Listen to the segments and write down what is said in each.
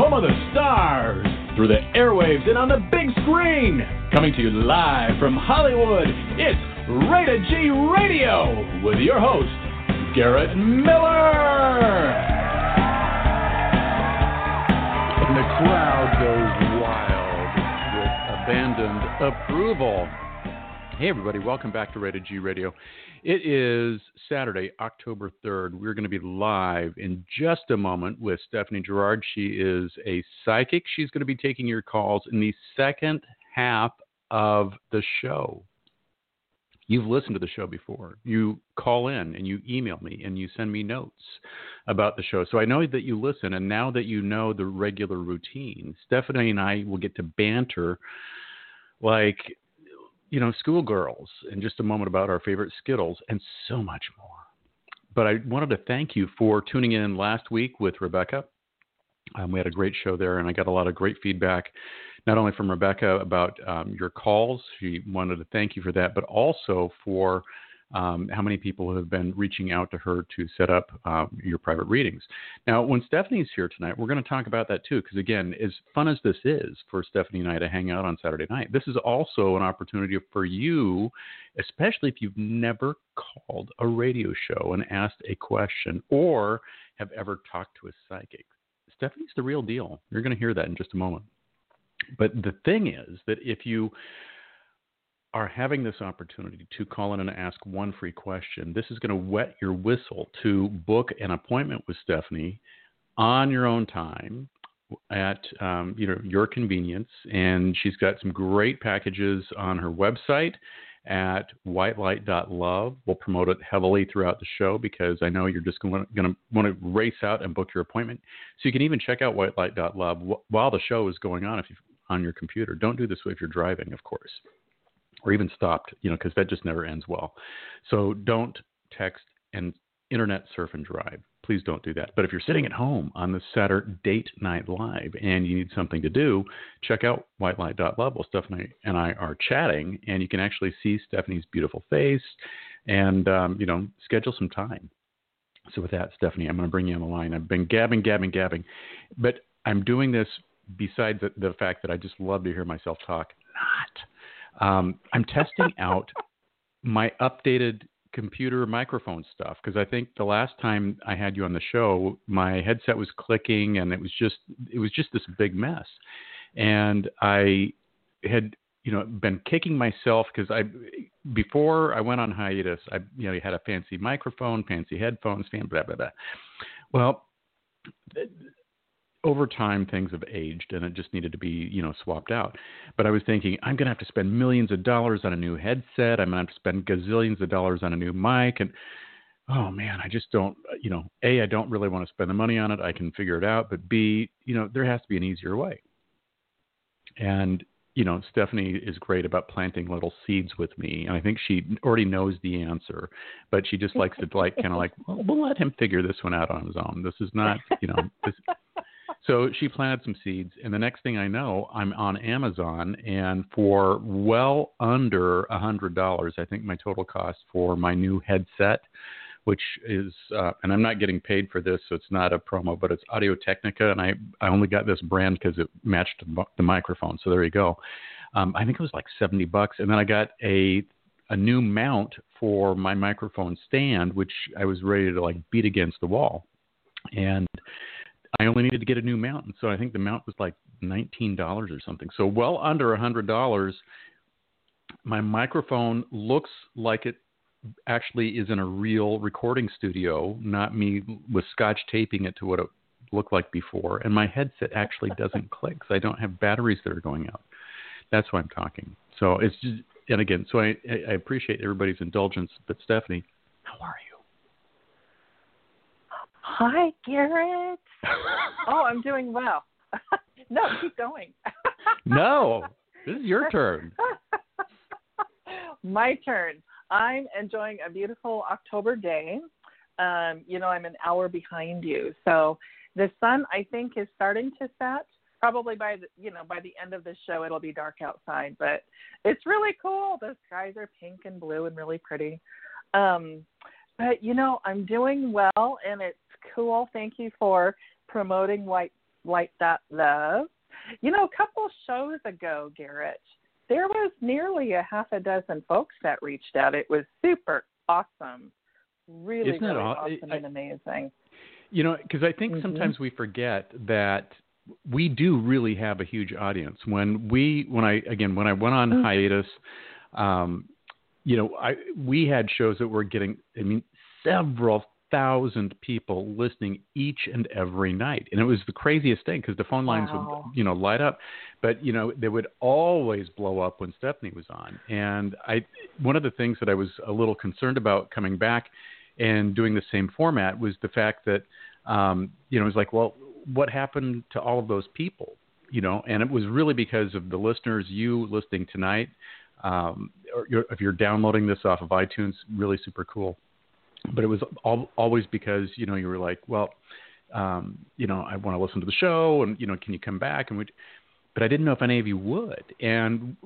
home of the stars, through the airwaves and on the big screen. Coming to you live from Hollywood, it's Rated G Radio with your host, Garrett Miller. And the crowd goes wild with abandoned approval. Hey, everybody, welcome back to Rated G Radio. It is Saturday, October 3rd. We're going to be live in just a moment with Stephanie Gerard. She is a psychic. She's going to be taking your calls in the second half of the show. You've listened to the show before. You call in and you email me and you send me notes about the show. So I know that you listen, and now that you know the regular routine, Stephanie and I will get to banter like you know, schoolgirls in just a moment about our favorite Skittles and so much more. But I wanted to thank you for tuning in last week with Rebecca. Um, we had a great show there, and I got a lot of great feedback, not only from Rebecca about um, your calls. She wanted to thank you for that, but also for um, how many people have been reaching out to her to set up uh, your private readings. Now, when Stephanie's here tonight, we're going to talk about that too, because again, as fun as this is for Stephanie and I to hang out on Saturday night, this is also an opportunity for you, especially if you've never called a radio show and asked a question or have ever talked to a psychic. Stephanie's the real deal. You're going to hear that in just a moment. But the thing is that if you are having this opportunity to call in and ask one free question, this is going to wet your whistle to book an appointment with Stephanie on your own time at um, you know your convenience. And she's got some great packages on her website at whitelight.love. We'll promote it heavily throughout the show because I know you're just going to want to race out and book your appointment. So you can even check out whitelight.love while the show is going on if you on your computer. Don't do this if you're driving, of course or even stopped, you know, because that just never ends well. So don't text and internet surf and drive. Please don't do that. But if you're sitting at home on the Saturday Date Night Live and you need something to do, check out. Well, Stephanie and I are chatting, and you can actually see Stephanie's beautiful face and, um, you know, schedule some time. So, with that, Stephanie, I'm going to bring you on the line. I've been gabbing, gabbing, gabbing, but I'm doing this besides the, the fact that I just love to hear myself talk. Not um, I'm testing out my updated computer microphone stuff because I think the last time I had you on the show, my headset was clicking and it was just it was just this big mess, and I had you know been kicking myself because I before I went on hiatus I you know had a fancy microphone, fancy headphones, fan blah blah blah. Well, over time things have aged and it just needed to be you know swapped out. But i was thinking i'm going to have to spend millions of dollars on a new headset. I'm going to have to spend gazillions of dollars on a new mic. And oh man i just don't you know a i don't really want to spend the money on it. I can figure it out. But b you know there has to be an easier way. And you know stephanie is great about planting little seeds with me. And i think she already knows the answer. But she just likes to like kind of like well, we'll let him figure this one out on his own. This is not you know this so she planted some seeds, and the next thing I know, I'm on Amazon, and for well under a hundred dollars, I think my total cost for my new headset, which is, uh, and I'm not getting paid for this, so it's not a promo, but it's Audio Technica, and I I only got this brand because it matched the microphone. So there you go. Um, I think it was like seventy bucks, and then I got a a new mount for my microphone stand, which I was ready to like beat against the wall, and I only needed to get a new mount, and so I think the mount was like nineteen dollars or something. So well under a hundred dollars. My microphone looks like it actually is in a real recording studio, not me with scotch taping it to what it looked like before. And my headset actually doesn't click because I don't have batteries that are going out. That's why I'm talking. So it's just, and again, so I, I appreciate everybody's indulgence. But Stephanie, how are you? Hi, Garrett. oh, I'm doing well. no, keep going. no, this is your turn. My turn. I'm enjoying a beautiful October day. Um, you know, I'm an hour behind you, so the sun I think is starting to set. Probably by the you know by the end of the show it'll be dark outside, but it's really cool. The skies are pink and blue and really pretty. Um, but you know, I'm doing well, and it's cool. Thank you for promoting White Light That Love. You know, a couple shows ago, Garrett, there was nearly a half a dozen folks that reached out. It was super awesome. Really, Isn't really aw- awesome I- and amazing. You know, because I think Mhm. sometimes we forget that we do really have a huge audience. When we, when I again, when I went on Mm. hiatus, um, you know, I we had shows that were getting, I mean, several thousand people listening each and every night, and it was the craziest thing because the phone lines Wow. would, you know, light up, but you know, they would always blow up when Stephanie was on. And I, one of the things that I was a little concerned about coming back and doing the same format was the fact that um, you know, it was like, well, what happened to all of those people? You know, and it was really because of the listeners, you listening tonight, um, or you're, if you're downloading this off of iTunes, really super cool. But it was al- always because you know you were like, well, um, you know, I want to listen to the show, and you know, can you come back? And we, but I didn't know if any of you would, and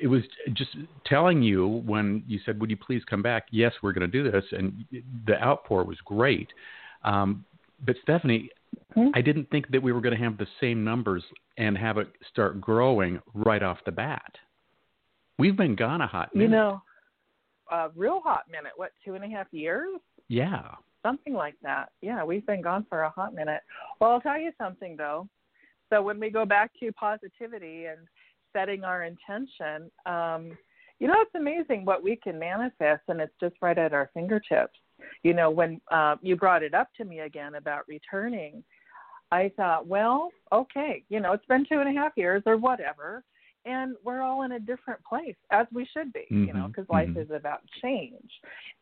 it was just telling you when you said, "Would you please come back?" Yes, we're going to do this, and the outpour was great. Um, but Stephanie, Mhm. I didn't think that we were going to have the same numbers and have it start growing right off the bat. We've been gone a hot You minute. know, a real hot minute. What, two and a half years? yeah. Something like that. Yeah, we've been gone for a hot minute. Well, I'll tell you something though. So when we go back to positivity and setting our intention, um, you know, it's amazing what we can manifest, and it's just right at our fingertips. You know, when uh, you brought it up to me again about returning, I thought, well, okay, you know, it's been two and a half years or whatever, and we're all in a different place as we should be, you know, because life mhm. is about change.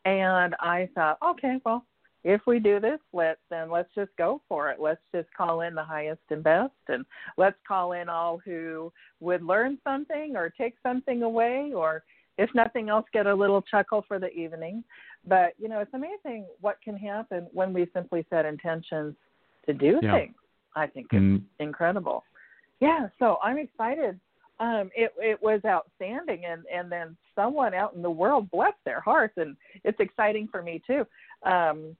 And I thought, okay, well, if we do this, let's then let's just go for it. Let's just call in the highest and best, and let's call in all who would learn something or take something away, or if nothing else, get a little chuckle for the evening. But you know, it's amazing what can happen when we simply set intentions to do Yeah. things. I think it's And incredible. Yeah, so I'm excited. Um, it it was outstanding, and and then someone out in the world bless their hearts, and it's exciting for me too. Um,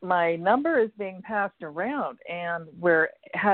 my number is being passed around, and we're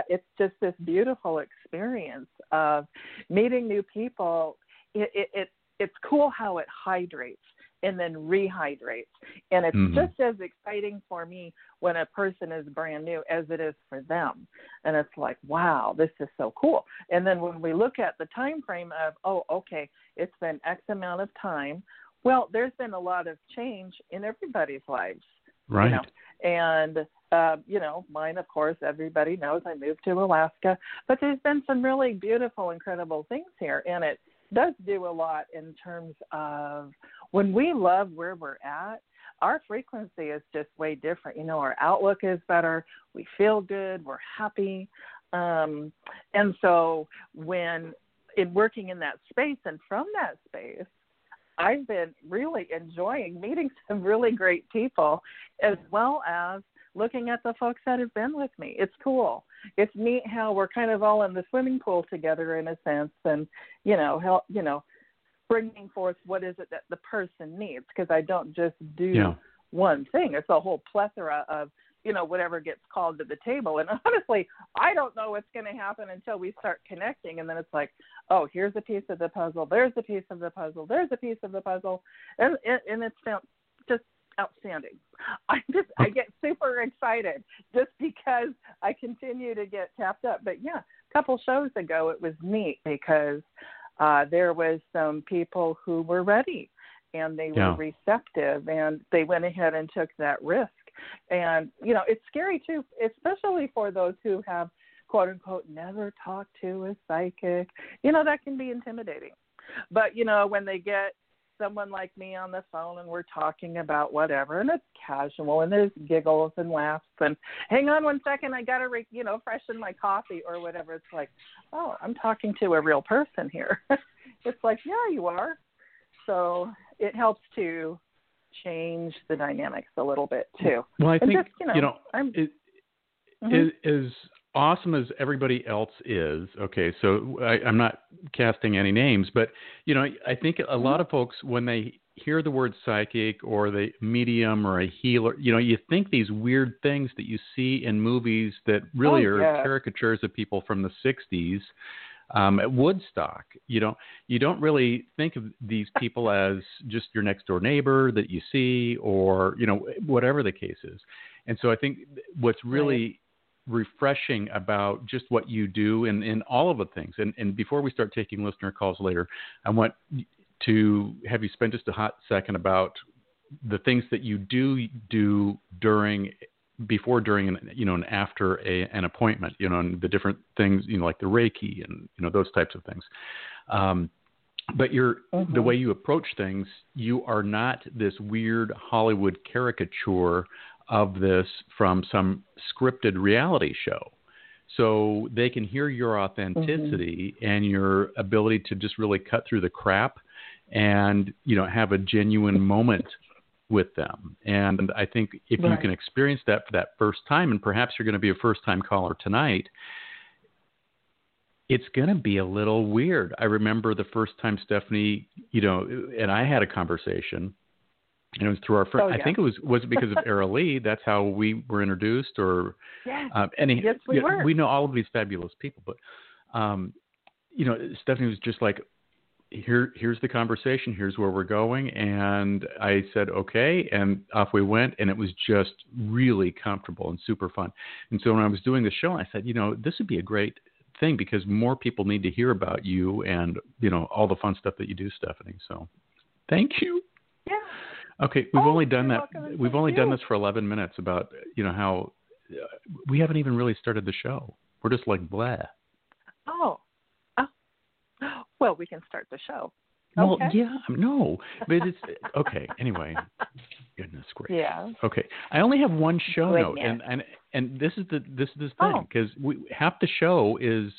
it's just this beautiful experience of meeting new people. It, it, it it's cool how it hydrates and then rehydrates, and it's Mhm. just as exciting for me when a person is brand new as it is for them. And it's like wow this is so cool. And then when we look at the time frame of oh okay it's been x amount of time well there's been a lot of change in everybody's lives right. you know. And uh, you know mine of course everybody knows i moved to alaska but there's been some really beautiful incredible things here. And it does do a lot in terms of when we love where we're at our frequency is just way different. You know, our outlook is better. We feel good. We're happy. Um, and so when in working in that space and from that space, I've been really enjoying meeting some really great people as well as looking at the folks that have been with me. It's cool. It's neat how we're kind of all in the swimming pool together in a sense and, you know, help, you know, bringing forth what is it that the person needs because I don't just do Yeah. one thing. It's a whole plethora of you know whatever gets called to the table. And honestly, I don't know what's going to happen until we start connecting, and then it's like, oh, here's a piece of the puzzle. There's a piece of the puzzle. There's a piece of the puzzle, and and, and it's just outstanding. I just I get super excited just because I continue to get tapped up. But yeah, a couple shows ago it was neat because uh, there was some people who were ready and they were Yeah. receptive and they went ahead and took that risk. And you know, it's scary too, especially for those who have quote unquote never talked to a psychic. You know, that can be intimidating. But you know, when they get someone like me on the phone and we're talking about whatever and it's casual and there's giggles and laughs and hang on one second i gotta re- you know freshen my coffee or whatever. It's like oh i'm talking to a real person here. It's like yeah you are. So it helps to change the dynamics a little bit too. Well, I and think just you know, i'm it, mhm. is as awesome as everybody else is. Okay, so I, I'm not casting any names, but you know, I think a lot of folks when they hear the word psychic or the medium or a healer, you know, you think these weird things that you see in movies that really Oh, are yeah. caricatures of people from the '60s um, at Woodstock. You don't you don't really think of these people as just your next door neighbor that you see, or you know whatever the case is. And so I think what's really refreshing about just what you do and in all of the things. And, and before we start taking listener calls later, I want to have you spend just a hot second about the things that you do do during before during and you know and after a, an appointment you know and the different things you know like the reiki and you know those types of things um, but you're the Mhm. way you approach things you are not this weird hollywood caricature of this from some scripted reality show. So they can hear your authenticity mm-hmm. and your ability to just really cut through the crap and you know have a genuine moment with them. And i think if you can experience that for that first time and perhaps you're going to be a first time caller tonight it's going to be a little weird. I remember the first time stephanie you know and i had a conversation and it was through our friend Oh, i think it was was it because of Era lee that's how we were introduced or Yeah. um, any, Yes, we you know, were. we know all of these fabulous people, but um, you know, Stephanie was just like, "Here, here's the conversation. Here's where we're going." And I said, "Okay," and off we went, and it was just really comfortable and super fun. And so when I was doing the show, I said, "You know, this would be a great thing because more people need to hear about you and you know all the fun stuff that you do, Stephanie." So, thank you. Okay, we've Oh, only done that. We've only done this for 11 minutes about you know how uh, we haven't even really started the show. We're just like blah. Oh. oh. Well, we can start the show. Well, Okay. yeah, no, but it's okay. Anyway, goodness gracious. Yeah. Okay, I only have one show note, and and and this is the this is the Oh. thing because we half the show is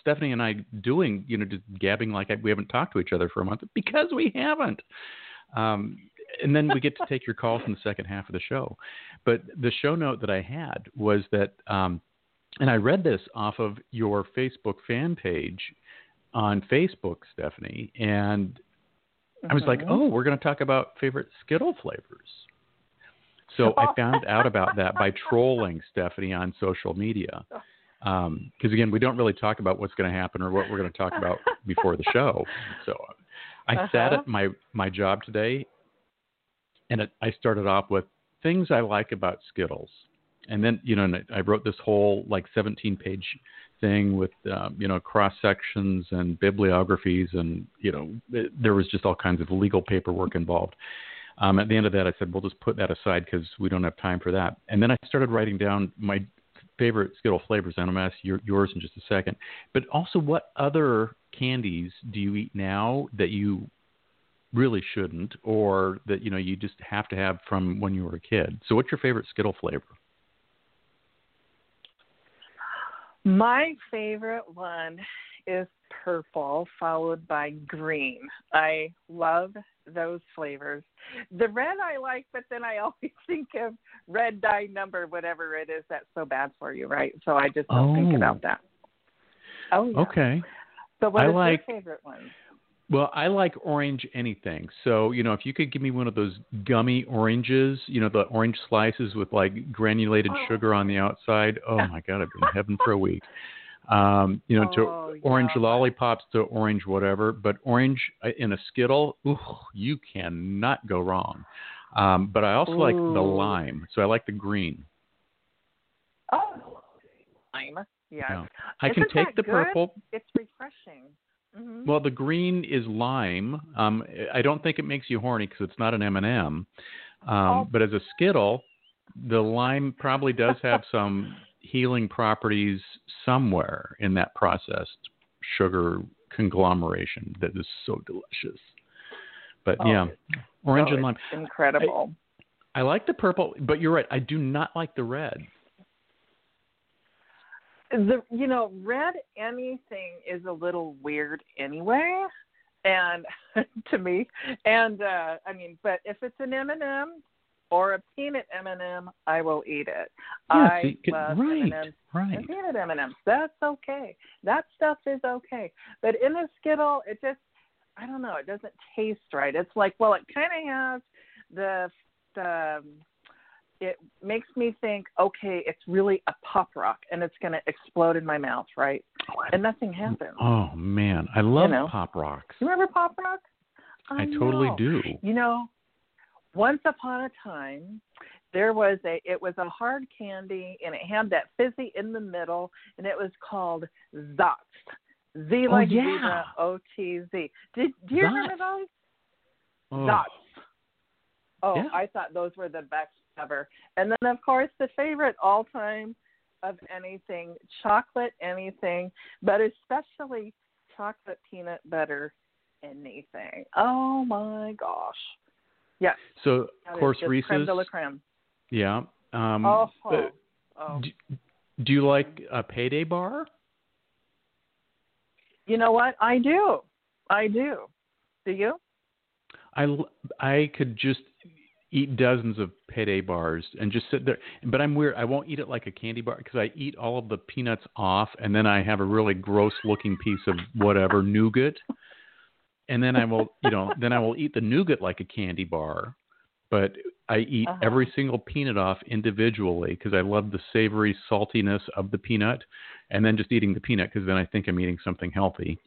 Stephanie and I doing you know just gabbing like we haven't talked to each other for a month because we haven't. Um, and then we get to take your calls in the second half of the show. But the show note that I had was that, um, and I read this off of your Facebook fan page on Facebook, Stephanie, and I was like, Mhm. oh, we're going to talk about favorite Skittle flavors. So I found out about that by trolling Stephanie on social media. Because again, we don't really talk about what's going to happen or what we're going to talk about before the show. So I sat Uh-huh. at my my job today, and it, I started off with things I like about Skittles, and then you know and I- wrote this whole like 17 page thing with um, you know cross sections and bibliographies and you know it, there was just all kinds of legal paperwork involved. Um, at the end of that, I said, we'll just put that aside because we don't have time for that. And then I started writing down my favorite Skittle flavors. And I'm going to ask your, yours in just a second. But also, what other candies do you eat now that you really shouldn't, or that you know you just have to have from when you were a kid? So, what's your favorite Skittle flavor? My favorite one is purple, followed by green. I love those flavors. The red I like, but then I always think of red dye number, whatever it is that's so bad for you, right? So I just don't think Oh. about that. Oh, yeah. Okay. So what I is like- your favorite one? Well, I like orange anything. So, you know, if you could give me one of those gummy oranges, you know, the orange slices with like granulated Oh. sugar on the outside. Oh my God, I've been in heaven for a week. Um, you know, to Oh, orange yeah. lollipops to orange whatever, but orange uh, in a Skittle, ooh, you cannot go wrong. Um, but I also like the lime, so I like the green. Oh, lime. Yes. Yeah. I can Isn't take that the good? purple. It's refreshing. Hmm Well, the green is lime. Um, I don't think it makes you horny because it's not an M and M. Um, Oh. But as a Skittle, the lime probably does have some healing properties somewhere in that processed sugar conglomeration that is so delicious. But Oh, yeah, orange Oh, and lime. incredible. I like the purple, but you're right. I do not like the red. The you know red anything is a little weird anyway and to me and uh i mean but if it's an m&m or a peanut m&m i will eat it Yeah, i see, love right, m&ms right. and peanut m&ms that's okay that stuff is okay but in a skittle it just I don't know. It doesn't taste right. It's like, well, it kind of has the the. It makes me think, okay, it's really a pop rock, and it's going to explode in my mouth, right? And nothing happens. Oh man, I love You know. pop rocks. You remember pop rock? I totally know. do. You know, once upon a time, there was a. It was a hard candy, and it had that fizzy in the middle, and it was called Zotz. Z oh, like Oh, yeah. zebra, O T Z. Did do you remember Zotz. those? Oh, Zotz. Oh, Yeah. I thought those were the best ever. And then, of course, the favorite all time of anything, chocolate anything, but especially chocolate peanut butter anything. Oh my gosh. Yes. So that of course Reese's. Creme de la creme. Yeah. Um, oh, but oh. do, do you like a payday bar? You know what? I do. I do. Do you? I, I could just eat dozens of payday bars and just sit there. But I'm weird. I won't eat it like a candy bar because I eat all of the peanuts off, and then I have a really gross looking piece of whatever nougat, and then I will, you know, then I will eat the nougat like a candy bar. But I eat Uh-huh. every single peanut off individually because I love the savory saltiness of the peanut, and then just eating the peanut because then I think I'm eating something healthy.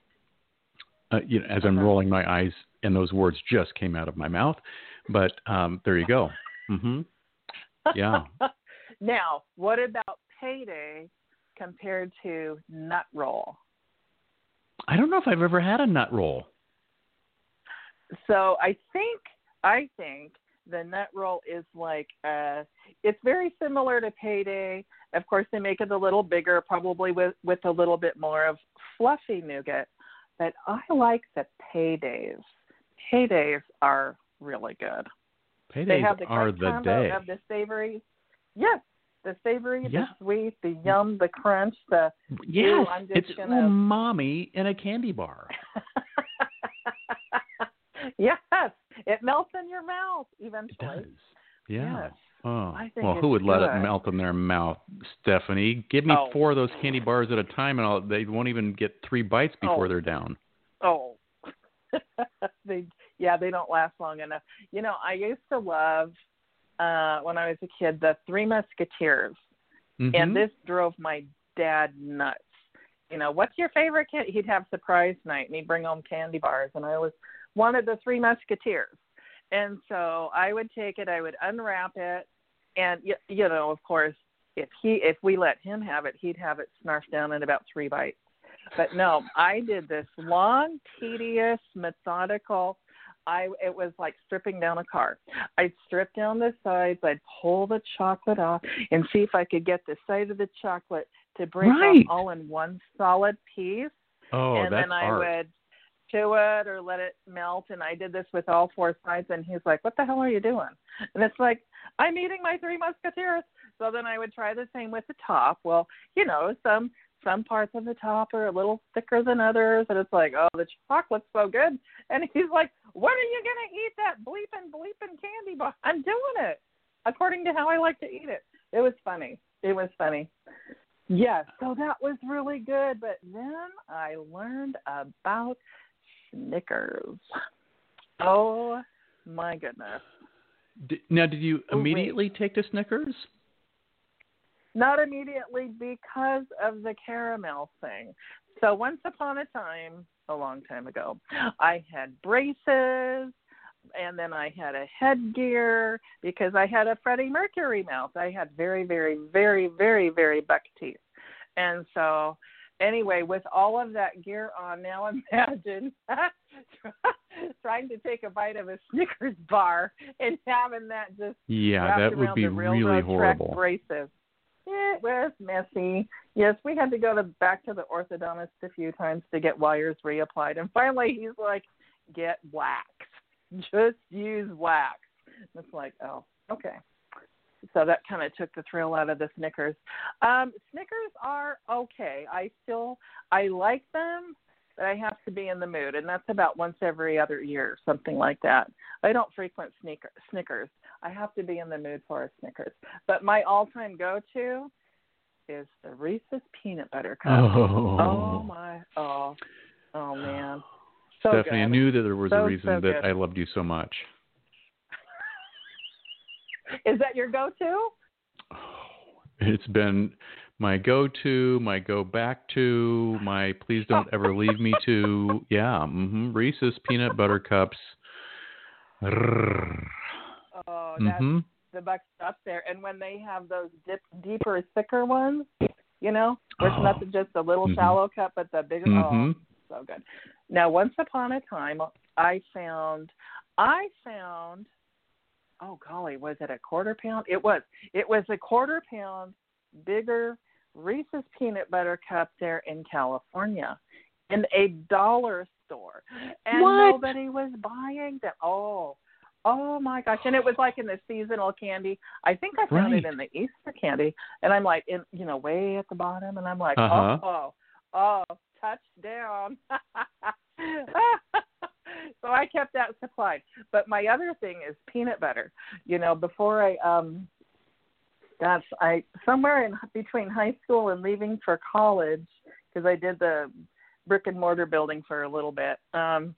Uh, you know, as I'm Uh-huh. rolling my eyes, and those words just came out of my mouth. But um, there you go. hmm Yeah. now, what about payday compared to nut roll? I don't know if I've ever had a nut roll. So I think I think the nut roll is like uh it's very similar to payday. Of course they make it a little bigger, probably with with a little bit more of fluffy nougat. But I like the paydays. Paydays are really good. they have the are the combo day. of the savory. Yes, the savory, Yeah. the sweet, the yum, the crunch, the Yes, I'm it's gonna- umami in a candy bar. yes, it melts in your mouth It does. Yeah. Yes. Oh, I think well, who would it's let it melt in their mouth, Stephanie? Give me Oh. four of those candy bars at a time, and I'll, they won't even get three bites oh. before Oh. they're down. Oh, they yeah, they don't last long enough. You know, I used to love uh when I was a kid the Three Musketeers, Mhm. and this drove my dad nuts. You know, what's your favorite kid? He'd have surprise night, and he'd bring home candy bars, and I always wanted the Three Musketeers. And so I would take it, I would unwrap it, and y- you know, of course, if he if we let him have it, he'd have it snarfed down in about three bites. But no, I did this long, tedious, methodical. I it was like stripping down a car. I'd strip down the sides, I'd pull the chocolate off, and see if I could get the side of the chocolate to break Right. off all in one solid piece. oh, and that's then I art. would chew it or let it melt. And I did this with all four sides. And he's like, "What the hell are you doing?" And it's like, "I'm eating my Three Musketeers." So then I would try the same with the top. Well, you know, some some parts of the top are a little thicker than others, and it's like, "Oh, the chocolate's so good." And he's like, "When are you gonna eat that bleeping bleeping candy bar?" I'm doing it according to how I like to eat it. It was funny. It was funny. Yes, so that was really good. But then I learned about Snickers. Oh my goodness. Now, did you Oh, wait. immediately take to Snickers? Not immediately because of the caramel thing. So once upon a time, a long time ago, I had braces and then I had a headgear because I had a Freddie Mercury mouth. I had very, very, very, very, very buck teeth. And so anyway, with all of that gear on, now imagine trying to take a bite of a Snickers bar and having that just Yeah, that would be really horrible. braces. It was messy. Yes, we had to go to back to the orthodontist a few times to get wires reapplied, and finally he's like, "Get wax. Just use wax." It's like, oh, okay. So that kind of took the thrill out of the Snickers. Um, Snickers are okay. I still I like them, but I have to be in the mood, and that's about once every other year, something like that. I don't frequent Snickers. I have to be in the mood for a Snickers. But my all-time go-to is the Reese's peanut butter cup. Oh, Oh my! Oh, oh man! So Stephanie. I knew that there was So, a reason so that good. I loved you so much. Is that your go-to? It's been my go-to, my go back to, my please don't ever leave me to. Yeah, hmm Reese's peanut butter cups. Oh, that's the buck up there. And when they have those dip, deeper, thicker ones, you know, where it's not Oh. just a little Mhm. shallow cup, but the bigger. Mhm. Oh, so good. Now, once upon a time, I found, I found, oh golly, was it a quarter pound? It was. It was a quarter pound bigger Reese's peanut butter cup there in California, in a dollar store, and What? nobody was buying them. Oh. Oh my gosh! And it was like in the seasonal candy. I think I found it in the Easter candy, and I'm like, in you know, way at the bottom, and I'm like, Uh-huh. oh, oh, oh, touchdown. so I kept that supplied. But my other thing is peanut butter. You know, before I um gosh, I somewhere in between high school and leaving for college because I did the brick and mortar building for a little bit. Um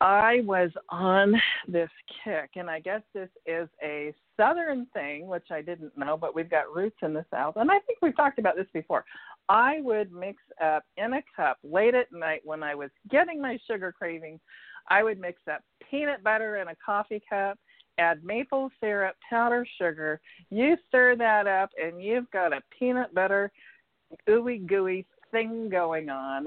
I was on this kick, and I guess this is a southern thing, which I didn't know, but we've got roots in the south. And I think we've talked about this before. I would mix up in a cup late at night when I was getting my sugar craving. I would mix up peanut butter in a coffee cup, add maple syrup, powder sugar. You stir that up, and you've got a peanut butter ooey gooey thing going on.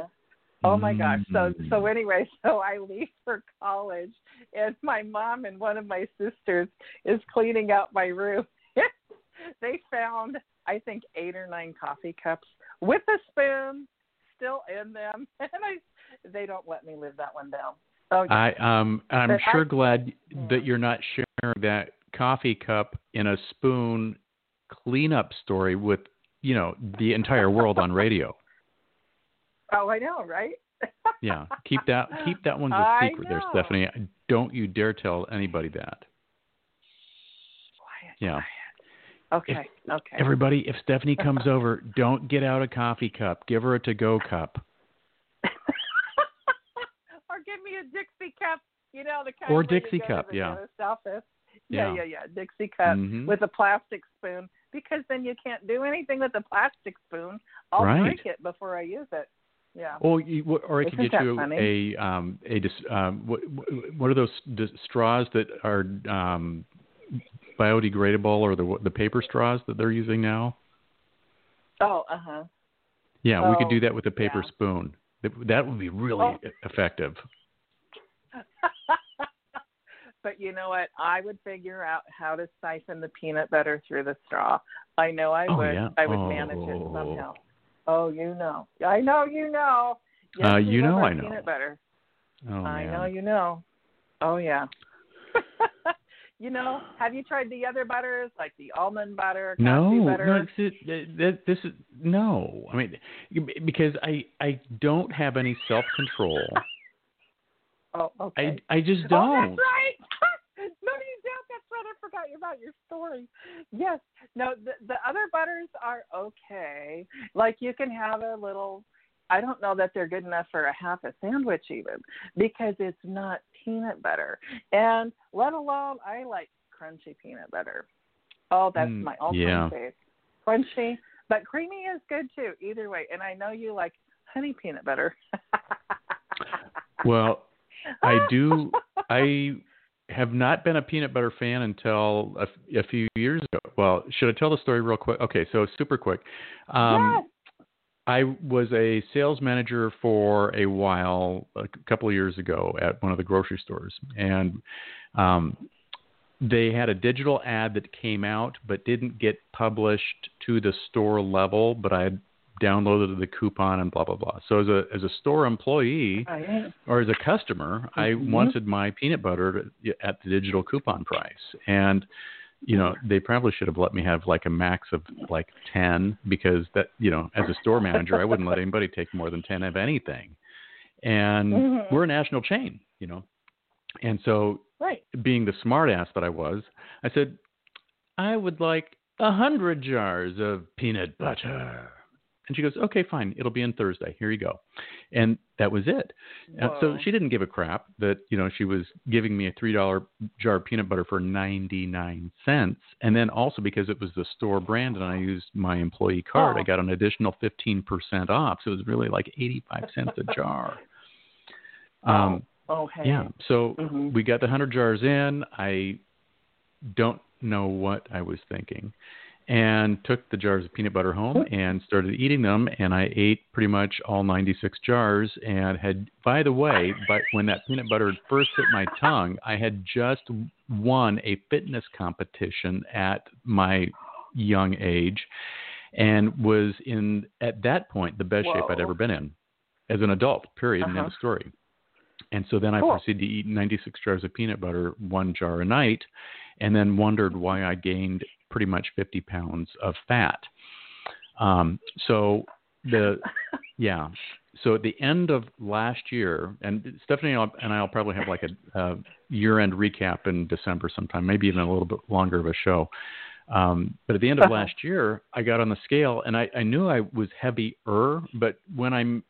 Oh my gosh. So Mm. so anyway, so I leave for college and my mom and one of my sisters is cleaning out my room. they found I think eight or nine coffee cups with a spoon still in them and I they don't let me live that one down. Oh I um I'm But sure I- glad Yeah. that you're not sharing that coffee cup in a spoon cleanup story with you know the entire world on radio. Oh I know, right? Yeah, keep that keep that one a secret there. Stephanie. Don't you dare tell anybody that. Quiet, Yeah. quiet. Okay, okay. Everybody, if Stephanie comes over, don't get out a coffee cup. Give her a to-go cup. or give me a Dixie cup, you know, the kind Or Dixie cup, yeah. office. Yeah, Yeah. yeah, yeah, Dixie cup Mhm. with a plastic spoon because then you can't do anything with the plastic spoon. I'll Right. break it before I use it. Yeah. Or you, or I could Isn't get you funny? a um a dis- um what what are those dis- straws that are um biodegradable or the the paper straws that they're using now? Oh, uh huh. Yeah, we could Oh, do that with a paper yeah. spoon. That, that would be really Oh. effective. but you know what? I would figure out how to siphon the peanut butter through the straw. I know I Oh, would. yeah. I would manage it Oh. somehow. Oh, you know. I know you know. Yes, Uh, you know I know. Peanut butter. Oh I man. know you know. Oh yeah. you know, have you tried the other butters like the almond butter, No, butter? no, it's, it, this is no. I mean, because I I don't have any self control. oh, okay. I I just Oh, don't. that's right. no, you don't. That's right. I forgot about your story. Yes. No, the the other butters are okay. Like you can have a little. I don't know that they're good enough for a half a sandwich even because it's not peanut butter, and let alone I like crunchy peanut butter. Oh, that's Mm, my all-time yeah. fave. Crunchy, but creamy is good too. Either way, and I know you like honey peanut butter. Well, I do. I have not been a peanut butter fan until a, a few years ago. Well, should I tell the story real quick? Okay, so super quick. Um, yes. I was a sales manager for a while, a couple of years ago, at one of the grocery stores, and um, they had a digital ad that came out but didn't get published to the store level. But I had downloaded the coupon and blah blah blah. So as a as a store employee Right. or as a customer, I Mhm. wanted my peanut butter at the digital coupon price, and you know they probably should have let me have like a max of like ten because that you know as a store manager I wouldn't let anybody take more than ten of anything, and Mhm. we're a national chain, you know, and so Right. being the smart ass that I was, I said I would like a hundred jars of peanut butter. And she goes, okay, fine. It'll be in Thursday. Here you go. And that was it. And so she didn't give a crap that, you know, she was giving me a $3 jar of peanut butter for 99 cents. And then also because it was the store brand and I used my employee card, Oh. I got an additional 15% off. So it was really like 85 cents a jar. Um, okay. yeah. So Mhm. we got the 100 jars in. I don't know what I was thinking. And took the jars of peanut butter home and started eating them. And I ate pretty much all 96 jars. And had, by the way, but when that peanut butter had first hit my tongue, I had just won a fitness competition at my young age, and was in at that point the best shape I'd ever been in as an adult. Period. End Uh-huh. of story. And so then I Cool. proceeded to eat 96 jars of peanut butter, one jar a night, and then wondered why I gained pretty much 50 pounds of fat. Um, so the yeah. So at the end of last year, and Stephanie and I'll- probably have like a, a year-end recap in December sometime, maybe even a little bit longer of a show. Um, but at the end of Uh-huh. last year, I got on the scale and I, I knew I was heavier, but when I'm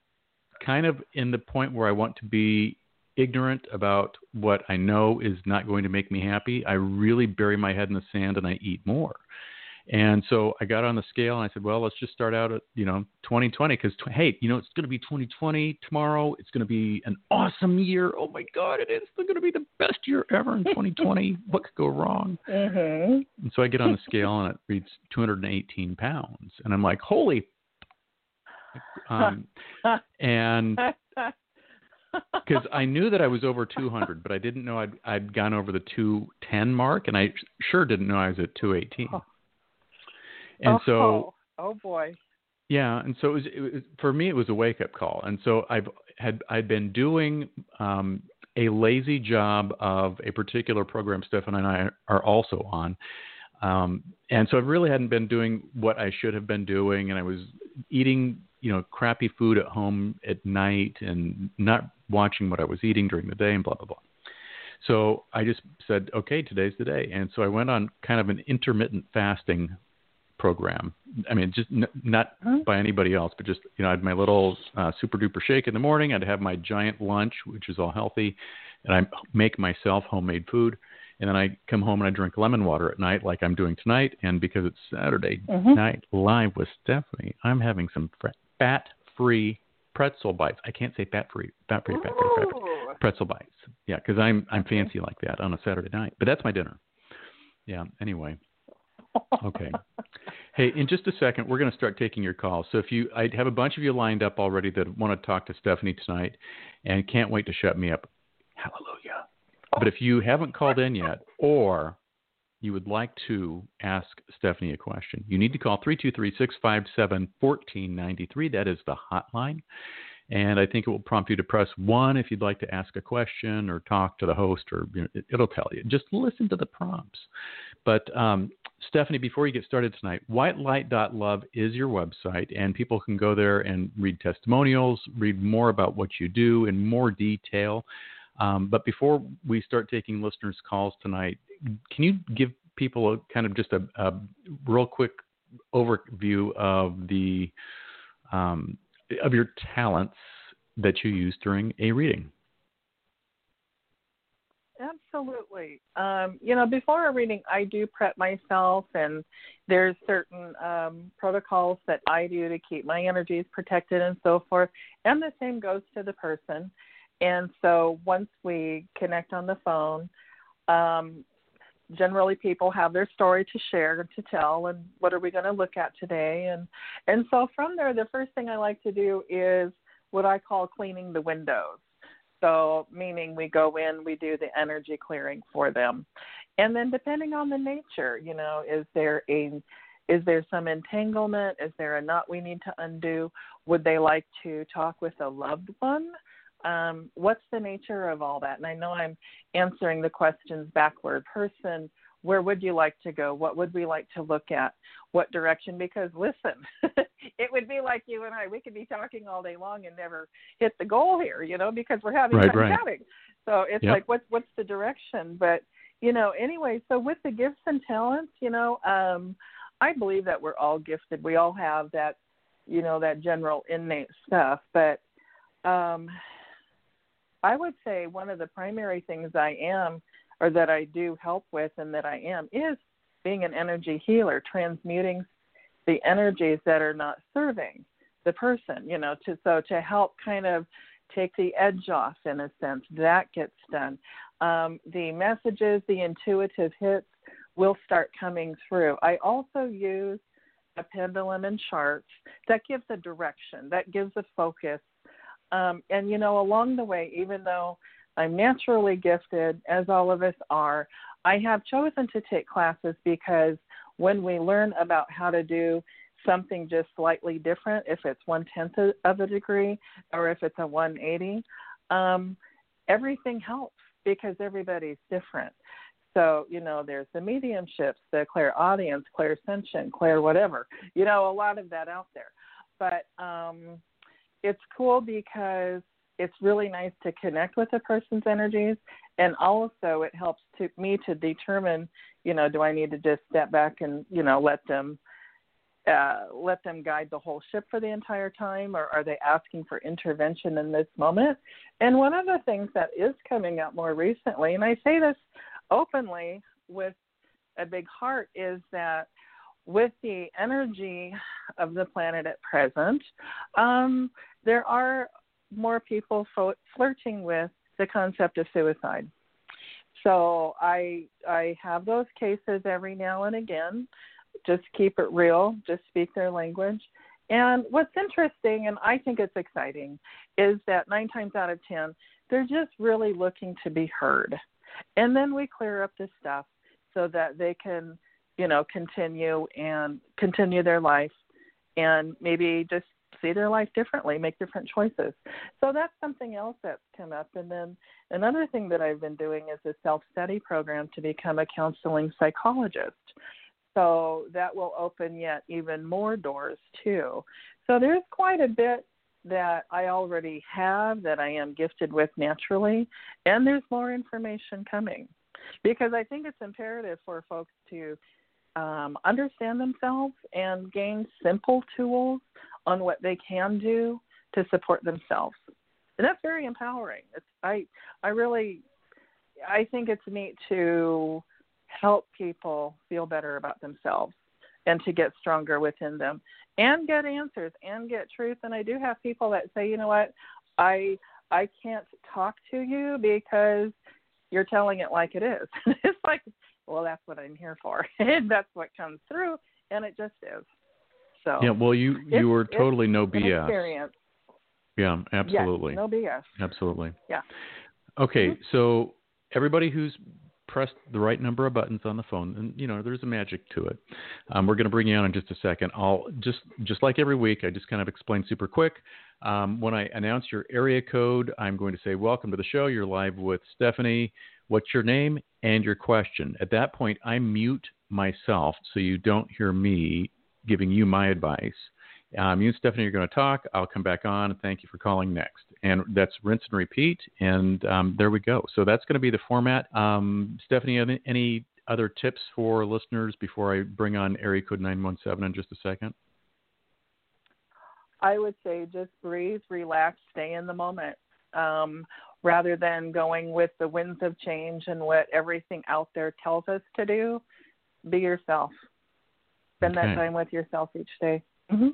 kind of in the point where I want to be ignorant about what I know is not going to make me happy, I really bury my head in the sand and I eat more. And so I got on the scale and I said, well, let's just start out at, you know, 2020 because, hey, you know, it's going to be 2020 tomorrow. It's going to be an awesome year. Oh my God, it is going to be the best year ever in 2020. what could go wrong? Mhm. And so I get on the scale and it reads 218 pounds. And I'm like, holy. Um, and because I knew that I was over 200, but I didn't know I'd I'd gone over the 210 mark, and I sure didn't know I was at 218. Oh. And oh, so oh boy. yeah, and so it was, it was for me it was a wake up call, and so I've had I'd been doing um, a lazy job of a particular program Stefan and I are also on. Um, and so I really hadn't been doing what I should have been doing, and I was eating, you know, crappy food at home at night and not watching what I was eating during the day, and blah blah blah. So I just said, okay, today's the day, and so I went on kind of an intermittent fasting program. I mean, just n- not Mhm. by anybody else, but just you know, I had my little uh, super duper shake in the morning. I'd have my giant lunch, which is all healthy, and I make myself homemade food. And then I come home and I drink lemon water at night, like I'm doing tonight. And because it's Saturday Mhm. night live with Stephanie, I'm having some fat-free pretzel bites. I can't say fat-free, fat-free, fat-free, fat-free pretzel bites. Yeah, because I'm I'm fancy like that on a Saturday night. But that's my dinner. Yeah. Anyway. Okay. Hey, in just a second, we're going to start taking your calls. So if you, I have a bunch of you lined up already that want to talk to Stephanie tonight, and can't wait to shut me up. Hallelujah. But if you haven't called in yet, or you would like to ask Stephanie a question, you need to call 323-657-1493. That is the hotline. And I think it will prompt you to press one if you'd like to ask a question or talk to the host, or you know, it, it'll tell you. Just listen to the prompts. But um, Stephanie, before you get started tonight, whitelight.love is your website, and people can go there and read testimonials, read more about what you do in more detail. Um, but before we start taking listeners' calls tonight, can you give people a kind of just a, a real quick overview of the um, of your talents that you use during a reading? Absolutely. Um, you know, before a reading, I do prep myself, and there's certain um, protocols that I do to keep my energies protected and so forth. And the same goes to the person. And so once we connect on the phone, um, generally people have their story to share and to tell, and what are we going to look at today? And and so from there, the first thing I like to do is what I call cleaning the windows. So, meaning we go in, we do the energy clearing for them. And then depending on the nature, you know, is there a is there some entanglement? Is there a knot we need to undo? Would they like to talk with a loved one? Um, what's the nature of all that? And I know I'm answering the questions backward. Person, where would you like to go? What would we like to look at? What direction? Because listen, it would be like you and I. We could be talking all day long and never hit the goal here, you know, because we're having Right, right. chatting. So it's Yep. like, what's what's the direction? But you know, anyway. So with the gifts and talents, you know, um, I believe that we're all gifted. We all have that you know, that general innate stuff. But um, I would say one of the primary things I am, or that I do help with, and that I am, is being an energy healer, transmuting the energies that are not serving the person. You know, to so to help kind of take the edge off in a sense. That gets done. Um, the messages, the intuitive hits will start coming through. I also use a pendulum and charts that gives a direction, that gives a focus. Um, and, you know, along the way, even though I'm naturally gifted, as all of us are, I have chosen to take classes because when we learn about how to do something just slightly different, if it's one tenth of a degree or if it's a 180, um, everything helps because everybody's different. So, you know, there's the mediumships, the clairaudience, clairsentient, clair whatever, you know, a lot of that out there. But um, it's cool because it's really nice to connect with a person's energies and also it helps to me to determine, you know, do I need to just step back and, you know, let them uh, let them guide the whole ship for the entire time, or are they asking for intervention in this moment? And one of the things that is coming up more recently, and I say this openly with a big heart, is that with the energy of the planet at present, um, there are more people flirting with the concept of suicide. So I I have those cases every now and again just keep it real, just speak their language. And what's interesting, and I think it's exciting, is that nine times out of ten, they're just really looking to be heard. And then we clear up the stuff so that they can, you know, continue and continue their life and maybe just see their life differently, make different choices. So that's something else that's come up. And then another thing that I've been doing is a self study program to become a counseling psychologist. So that will open yet even more doors too. So there's quite a bit that I already have that I am gifted with naturally, and there's more information coming because I think it's imperative for folks to um, understand themselves and gain simple tools on what they can do to support themselves. And that's very empowering. It's I I really I think it's neat to help people feel better about themselves and to get stronger within them and get answers and get truth. And i do have people that say you know what? I i can't talk to you because you're telling it like it is. It's like well that's what i'm here for. That's what comes through and it just is so yeah well you you were totally no bs experience. yeah absolutely yes, no bs absolutely yeah okay mm-hmm. so everybody who's pressed the right number of buttons on the phone, and you know there's a magic to it. Um, we're going to bring you on in just a second. I'll just just like every week, I just kind of explain super quick. Um, when I announce your area code, I'm going to say welcome to the show. You're live with Stephanie. What's your name and your question? At that point, I mute myself so you don't hear me giving you my advice. Um, you and Stephanie are going to talk. I'll come back on and thank you for calling next. And that's rinse and repeat. And um, there we go. So that's going to be the format. Um, Stephanie, any, other tips for listeners before I bring on area code 917 in just a second? I would say just breathe, relax, stay in the moment. Um, rather than going with the winds of change and what everything out there tells us to do, be yourself. Spend okay. that time with yourself each day. Mm-hmm.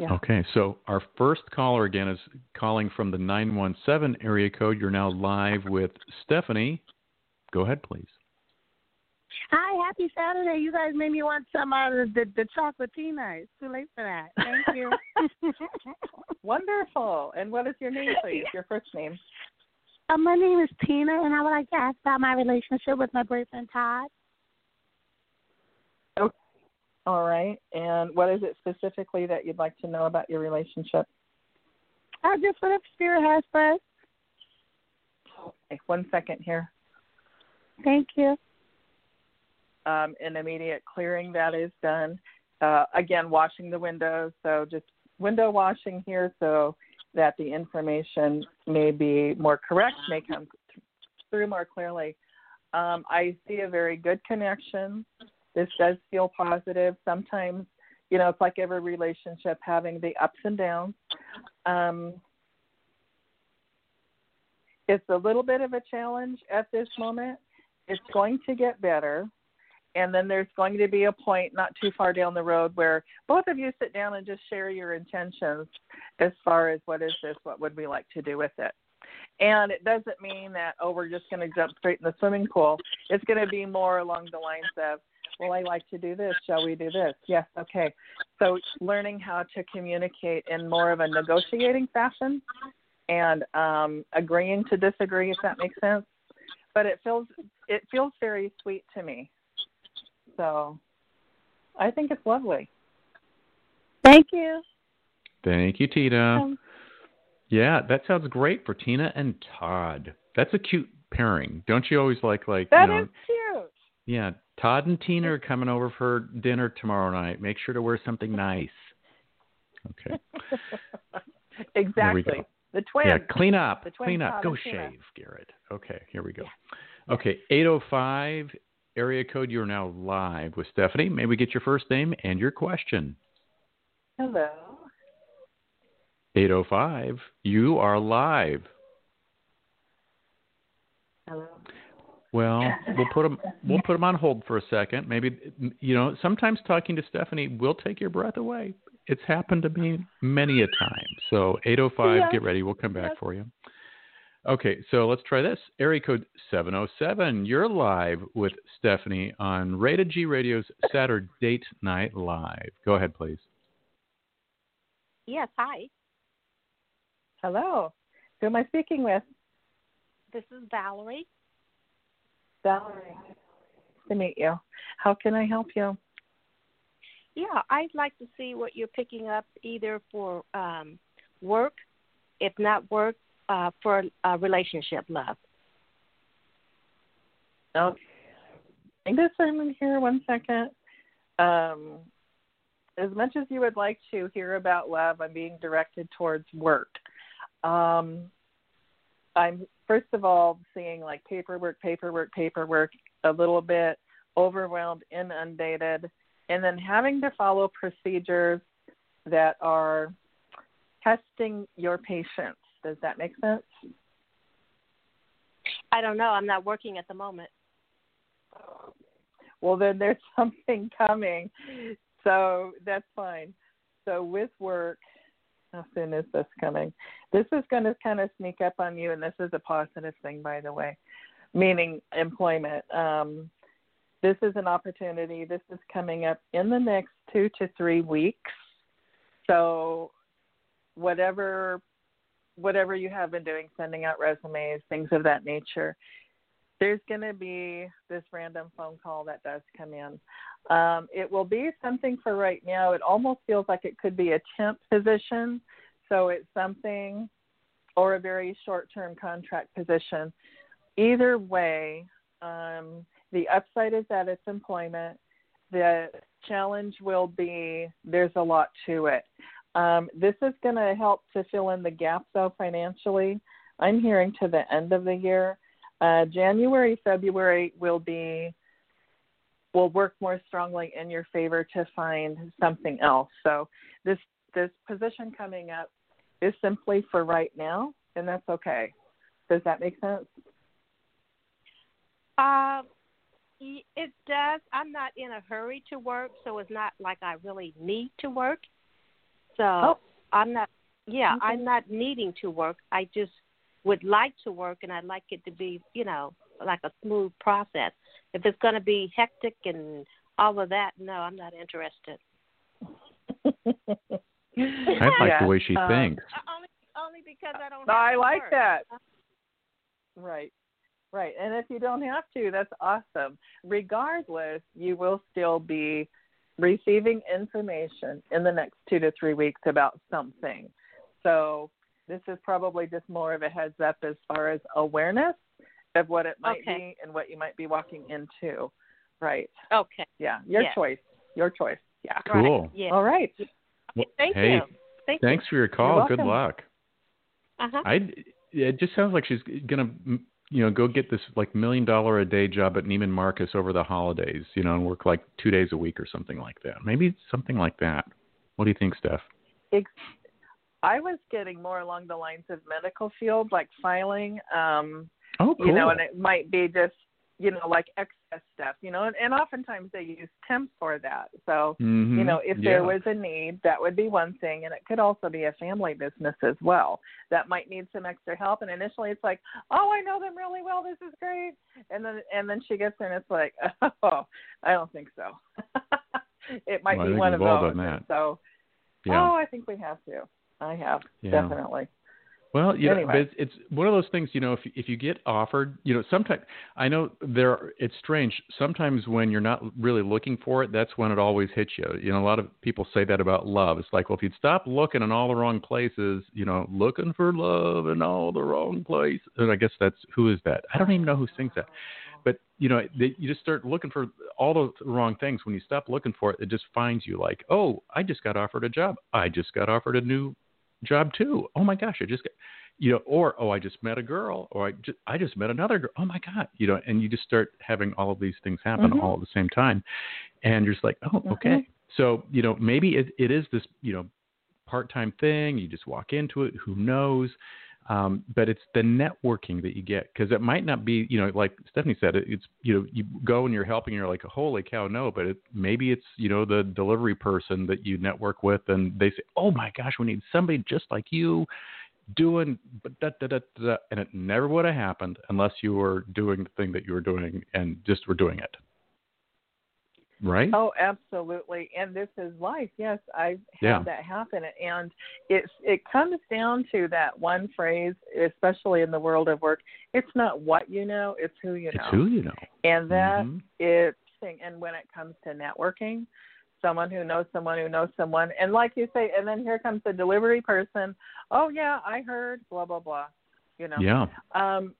Yeah. Okay, so our first caller again is calling from the 917 area code. You're now live with Stephanie. Go ahead, please. Hi, happy Saturday. You guys made me want some out of the, the chocolatina. It's too late for that. Thank you. Wonderful. And what is your name, please? Your first name? Uh, my name is Tina, and I would like to ask about my relationship with my boyfriend, Todd. All right. And what is it specifically that you'd like to know about your relationship? I just what spirit has for us. Okay, one second here. Thank you. Um, an immediate clearing that is done. Uh, again, washing the windows. So just window washing here so that the information may be more correct, may come through more clearly. Um, I see a very good connection this does feel positive. Sometimes, you know, it's like every relationship having the ups and downs. Um, it's a little bit of a challenge at this moment. It's going to get better. And then there's going to be a point not too far down the road where both of you sit down and just share your intentions as far as what is this, what would we like to do with it. And it doesn't mean that, oh, we're just going to jump straight in the swimming pool. It's going to be more along the lines of, well, I like to do this. Shall we do this? Yes, okay. So learning how to communicate in more of a negotiating fashion and um, agreeing to disagree, if that makes sense. But it feels it feels very sweet to me. So I think it's lovely. Thank you. Thank you, Tina. Um, yeah, that sounds great for Tina and Todd. That's a cute pairing. Don't you always like like That you know, is cute. Yeah, Todd and Tina are coming over for dinner tomorrow night. Make sure to wear something nice. Okay. exactly. The twins. Yeah, clean up. The twin Clean up. Todd Go and Tina. shave, Garrett. Okay, here we go. Okay, 805 area code. You're now live with Stephanie. May we get your first name and your question? Hello. 805. You are live. Hello. Well, we'll put them we'll put them on hold for a second. Maybe you know, sometimes talking to Stephanie will take your breath away. It's happened to me many a time. So 805, Yes. get ready. We'll come back Yes. for you. Okay, so let's try this. Area code 707. You're live with Stephanie on Rated G Radio's Saturday Date Night Live. Go ahead, please. Yes, hi. Hello. Who am I speaking with? This is Valerie. Valerie. Nice to meet you. How can I help you? Yeah, I'd like to see what you're picking up either for um, work, if not work, uh, for a relationship love. Okay. Bring this in here one second. Um, as much as you would like to hear about love, I'm being directed towards work. Um, I'm first of all seeing like paperwork, paperwork, paperwork, a little bit overwhelmed, inundated, and then having to follow procedures that are testing your patience. Does that make sense? I don't know. I'm not working at the moment. well then there's something coming so that's fine so with work how soon is this coming. This is going to kind of sneak up on you and this is a positive thing by the way meaning employment. Um, this is an opportunity. This is coming up in the next two to three weeks. So whatever whatever you have been doing sending out resumes things of that nature there's going to be this random phone call that does come in. Um, it will be something for right now. It almost feels like it could be a temp position. So it's something or a very short term contract position. Either way, um, the upside is that it's employment. The challenge will be there's a lot to it. Um, this is going to help to fill in the gap, though, financially. I'm hearing to the end of the year. Uh, January, February will be will work more strongly in your favor to find something else. So this this position coming up is simply for right now, and that's okay. Does that make sense? Um, y- it does. I'm not in a hurry to work, so it's not like I really need to work. So Oh. I'm not. Yeah, Okay. I'm not needing to work. I just would like to work, and I'd like it to be, you know, like a smooth process. If it's going to be hectic and all of that, no, I'm not interested. I like Yeah, the way she um, thinks. Only, only because I don't. Have I to like work. that. Right. Right. And if you don't have to, that's awesome. Regardless, you will still be receiving information in the next two to three weeks about something. So this is probably just more of a heads up as far as awareness of what it might Okay. be and what you might be walking into. Right. Okay. Yeah. Your Yes. choice. Your choice. Yeah. Cool. Right. Yeah. All right. Well, Thank hey, you. Thank thanks for your call. Good luck. Uh-huh. I it just sounds like she's gonna you know, go get this like million dollar a day job at Neiman Marcus over the holidays, you know, and work like two days a week or something like that. Maybe something like that. What do you think, Steph? I was getting more along the lines of medical field, like filing. Um, oh, cool. You know, and it might be just you know like excess stuff. You know, and, and oftentimes they use temp for that. So mm-hmm. you know, if yeah. there was a need, that would be one thing, and it could also be a family business as well that might need some extra help. And initially, it's like, oh, I know them really well. This is great. And then and then she gets there, and it's like, oh, I don't think so. it might well, be one of those. So. Yeah. Oh, I think we have to. I have Yeah. definitely. Well, you know, Anyway. but it's, it's one of those things. You know, if if you get offered, you know, sometimes I know there. are- It's strange. Sometimes when you're not really looking for it, that's when it always hits you. You know, a lot of people say that about love. It's like, well, if you'd stop looking in all the wrong places, you know, looking for love in all the wrong places. And I guess that's who is that? I don't even know who sings that. But you know, they, you just start looking for all the wrong things. When you stop looking for it, it just finds you. Like, oh, I just got offered a job. I just got offered a new job too. Oh my gosh, I just got, you know, or oh, I just met a girl, or I just I just met another girl. Oh my god, you know, and you just start having all of these things happen Mhm. all at the same time, and you're just like, oh, okay. Mhm. So you know, maybe it, it is this you know part-time thing. You just walk into it. Who knows? Um, but it's the networking that you get because it might not be, you know, like Stephanie said, it, it's you know, you go and you're helping, and you're like, holy cow, no. But it, maybe it's you know the delivery person that you network with, and they say, oh my gosh, we need somebody just like you, doing, da da da da, and it never would have happened unless you were doing the thing that you were doing and just were doing it, right? Oh, absolutely. And this is life. Yes, I've had Yeah. that happen. And it's it comes down to that one phrase, especially in the world of work. It's not what you know, it's who you know. it's who you know. And that Mhm. is thing. And when it comes to networking, someone who knows someone who knows someone, and like you say, and then here comes the delivery person. Oh yeah, I heard blah blah blah. You know. Yeah. um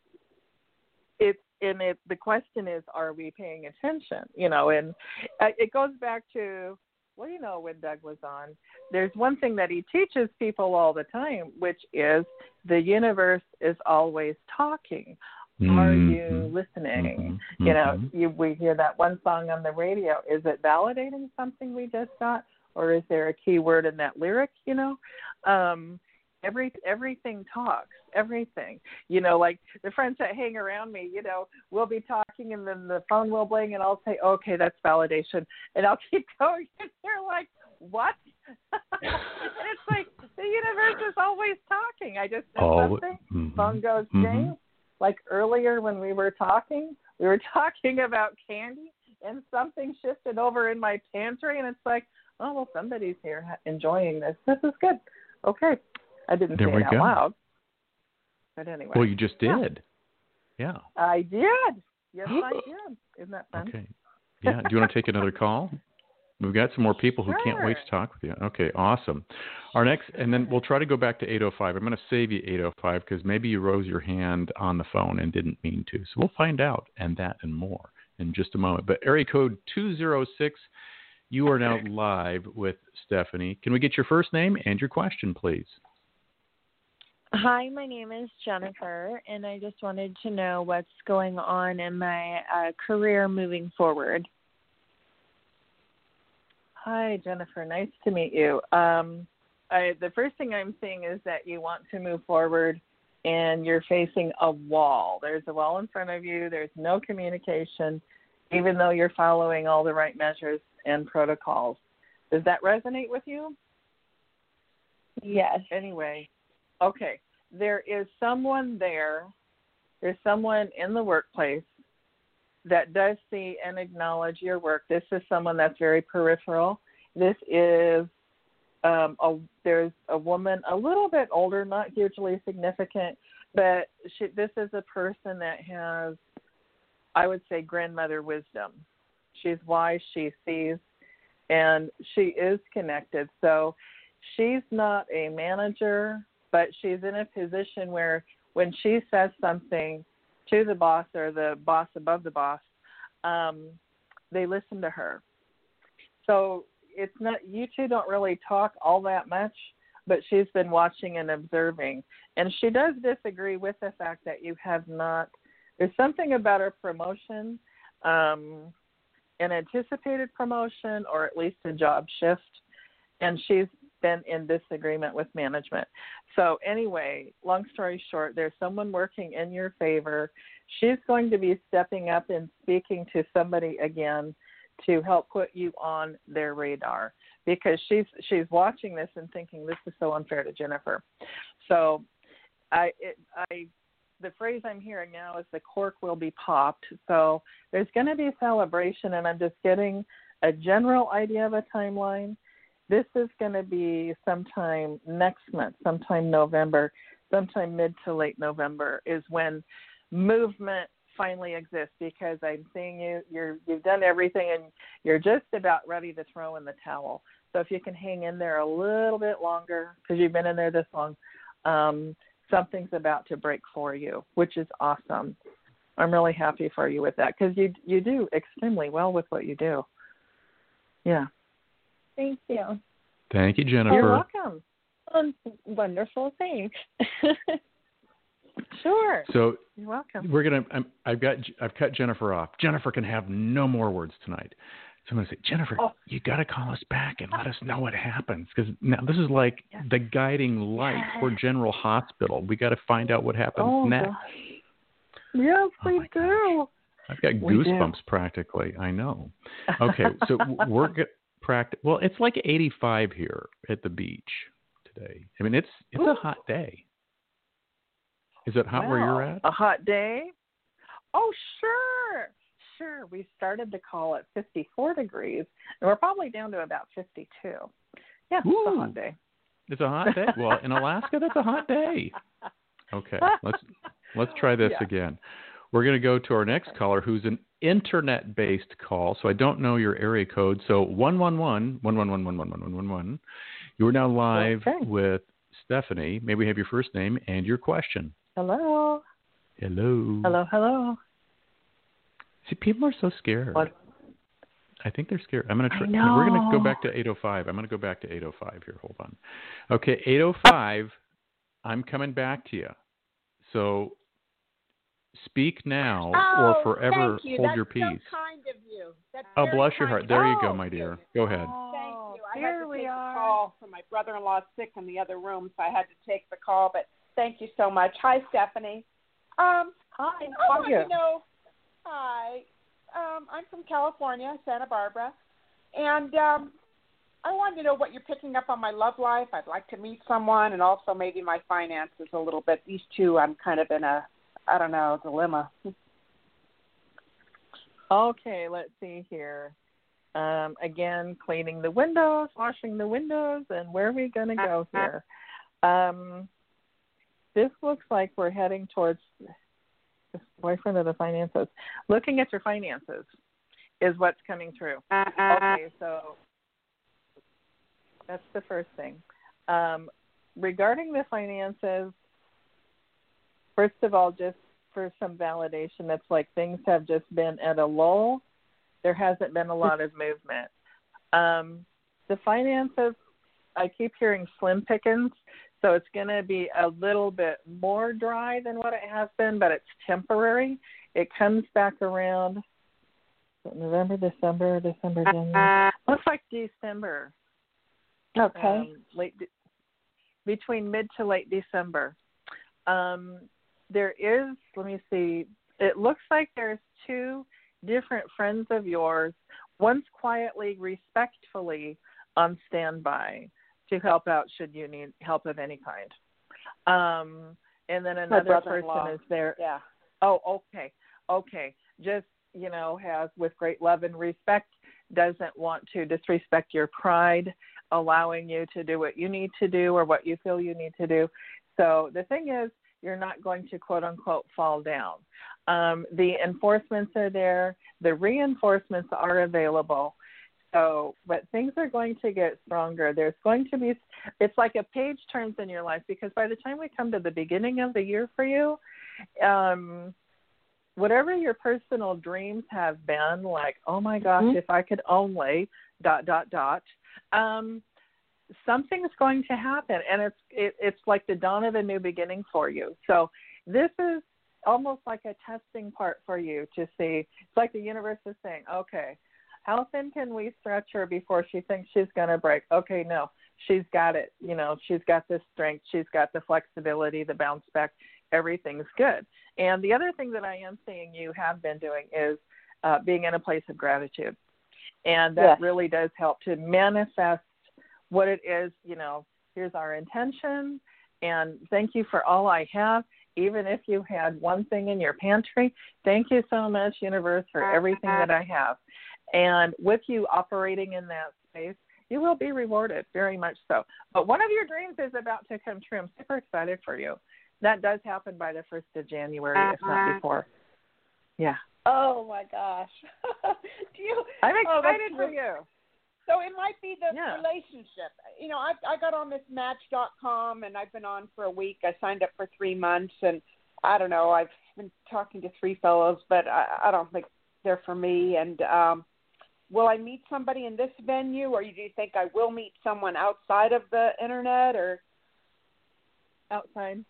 it's and it the question is are we paying attention you know and uh, it goes back to well you know when doug was on there's one thing that he teaches people all the time which is the universe is always talking. Are you listening? Mhm. you know Mhm. you we hear that one song on the radio. Is it validating something we just got or is there a key word in that lyric you know? Um every everything talks everything. You know like the friends that hang around me you know we'll be talking and then the phone will bling and i'll say okay that's validation. And i'll keep going. And they're like what? And it's like the universe is always talking. I just said All- something. mhm. phone goes Mhm. ding. Like earlier when we were talking we were talking about candy and something shifted over in my pantry and it's like oh well somebody's here enjoying this. This is good. Okay i didn't There say we it out go. loud but anyway Well, you just did. Yeah. i did yes i did isn't that fun Okay. Yeah. Do you want to take another call? We've got some more people who can't wait to talk with you. Okay, awesome. Our next, and then we'll try to go back to 805. I'm going to save you 805 because maybe you rose your hand on the phone and didn't mean to. So we'll find out and that and more in just a moment. But area code 206, you are now live with Stephanie. Can we get your first name and your question, please? Hi, my name is Jennifer, and I just wanted to know what's going on in my uh, career moving forward. Hi, Jennifer. Nice to meet you. Um, I, the first thing I'm seeing is that you want to move forward and you're facing a wall. There's a wall in front of you, there's no communication, even though you're following all the right measures and protocols. Does that resonate with you? Yes. Anyway, okay. There is someone there, there's someone in the workplace that does see and acknowledge your work. This is someone that's very peripheral. This is um, a there's a woman a little bit older, not hugely significant, but she, this is a person that has, I would say, grandmother wisdom. She's wise, she sees, and she is connected. So she's not a manager, but she's in a position where when she says something to the boss or the boss above the boss, um, they listen to her. So it's not you two don't really talk all that much, but she's been watching and observing, and she does disagree with the fact that you have not there's something about a promotion, um, an anticipated promotion, or at least a job shift, and she's been in disagreement with management. So anyway, long story short, there's someone working in your favor. She's going to be stepping up and speaking to somebody again to help put you on their radar because she's she's watching this and thinking this is so unfair to Jennifer. So I it, I the phrase I'm hearing now is the cork will be popped. So there's going to be a celebration and I'm just getting a general idea of a timeline. This is going to be sometime next month, sometime November, sometime mid to late November is when movement finally exists because I'm seeing you you're you've done everything and you're just about ready to throw in the towel. So if you can hang in there a little bit longer because you've been in there this long, um, something's about to break for you, which is awesome. I'm really happy for you with that because you you do extremely well with what you do. Yeah. Thank you. Thank you, Jennifer. You're welcome. Um, wonderful. Thanks. Sure. So You're welcome. we're gonna. I'm, I've got. I've cut Jennifer off. Jennifer can have no more words tonight. So I'm gonna say, Jennifer, Oh. you got to call us back and let us know what happens because now this is like Yes. the guiding light for General Hospital. We got to find out what happens Oh, next. gosh. Yes, Oh, we do. I've got We do. goosebumps practically. I know. Okay, so we're practice. Well, it's like 85 here at the beach today. I mean, it's it's a hot day. Is it hot where you're at? A hot day? Oh, sure. Sure. We started the call at 54 degrees, and we're probably down to about 52. Yeah, it's a hot day. It's a hot day. Well, in Alaska, that's a hot day. Okay, let's let's try this Yeah. again. We're going to go to our next caller who's an internet based call. So I don't know your area code. So one one one one one one one one one one. You're now live okay. with Stephanie. May we have your first name and your question? Hello. Hello. Hello, hello. See, people are so scared. What? I think they're scared. I'm gonna. Try, we're gonna go back to 805. I'm gonna go back to 805 here. Hold on. Okay, 805. I'm coming back to you. So speak now Oh, or forever thank you. hold That's your peace. So kind of you. That's oh, very bless your heart. of There you Oh, go, my dear. Go ahead. Thank you. I Here had to we take are. the call from my brother-in-law sick in the other room, so I had to take the call. But thank you so much. Hi, Stephanie. Um, Hi, I how are want you? to know. Hi, um, I'm from California, Santa Barbara, and um, I wanted to know what you're picking up on my love life. I'd like to meet someone, and also maybe my finances a little bit. These two, I'm kind of in a, I don't know, dilemma. Okay, let's see here. Um, again, cleaning the windows, washing the windows, and where are we going to go here? Um, this looks like we're heading towards this boyfriend of the finances. Looking at your finances is what's coming through. Okay, so that's the first thing. Um, regarding the finances, first of all, just for some validation, it's like things have just been at a lull. There hasn't been a lot of movement. Um, the finances, I keep hearing slim pickings, so it's going to be a little bit more dry than what it has been, but it's temporary. It comes back around November, December, December, January. Looks like December. Okay. Um, late de- between mid to late December. Um, there is, let me see, it looks like there's two different friends of yours. One's quietly, respectfully on standby to help out should you need help of any kind. Um, and then another person is there. yeah. Oh, okay. Okay. Just, you know, has with great love and respect, doesn't want to disrespect your pride, allowing you to do what you need to do or what you feel you need to do. So the thing is, you're not going to quote unquote fall down. Um, the enforcements are there, the reinforcements are available. So, but things are going to get stronger. There's going to be, it's like a page turns in your life because by the time we come to the beginning of the year for you, um, whatever your personal dreams have been, like, oh my gosh, Mhm. if I could only, dot, dot, dot, um, something's going to happen. And it's, it, it's like the dawn of a new beginning for you. So this is almost like a testing part for you to see. It's like the universe is saying, okay, how thin can we stretch her before she thinks she's going to break? Okay, no, she's got it. You know, she's got the strength, she's got the flexibility, the bounce back. Everything's good. And the other thing that I am seeing you have been doing is uh, being in a place of gratitude. And that Yes. really does help to manifest what it is, you know, here's our intention and thank you for all I have. Even if you had one thing in your pantry, thank you so much, universe, for everything that I have. And with you operating in that space, you will be rewarded very much so. But one of your dreams is about to come true. I'm super excited for you. That does happen by the first of January, if Uh-huh. not before. Yeah. Oh my gosh. You? I'm Oh, excited for you. So it might be the Yeah. relationship. You know, I I got on this Match.com and I've been on for a week. I signed up for three months, and I don't know. I've been talking to three fellows, but I, I don't think they're for me. And um, will I meet somebody in this venue, or do you think I will meet someone outside of the internet? Or outside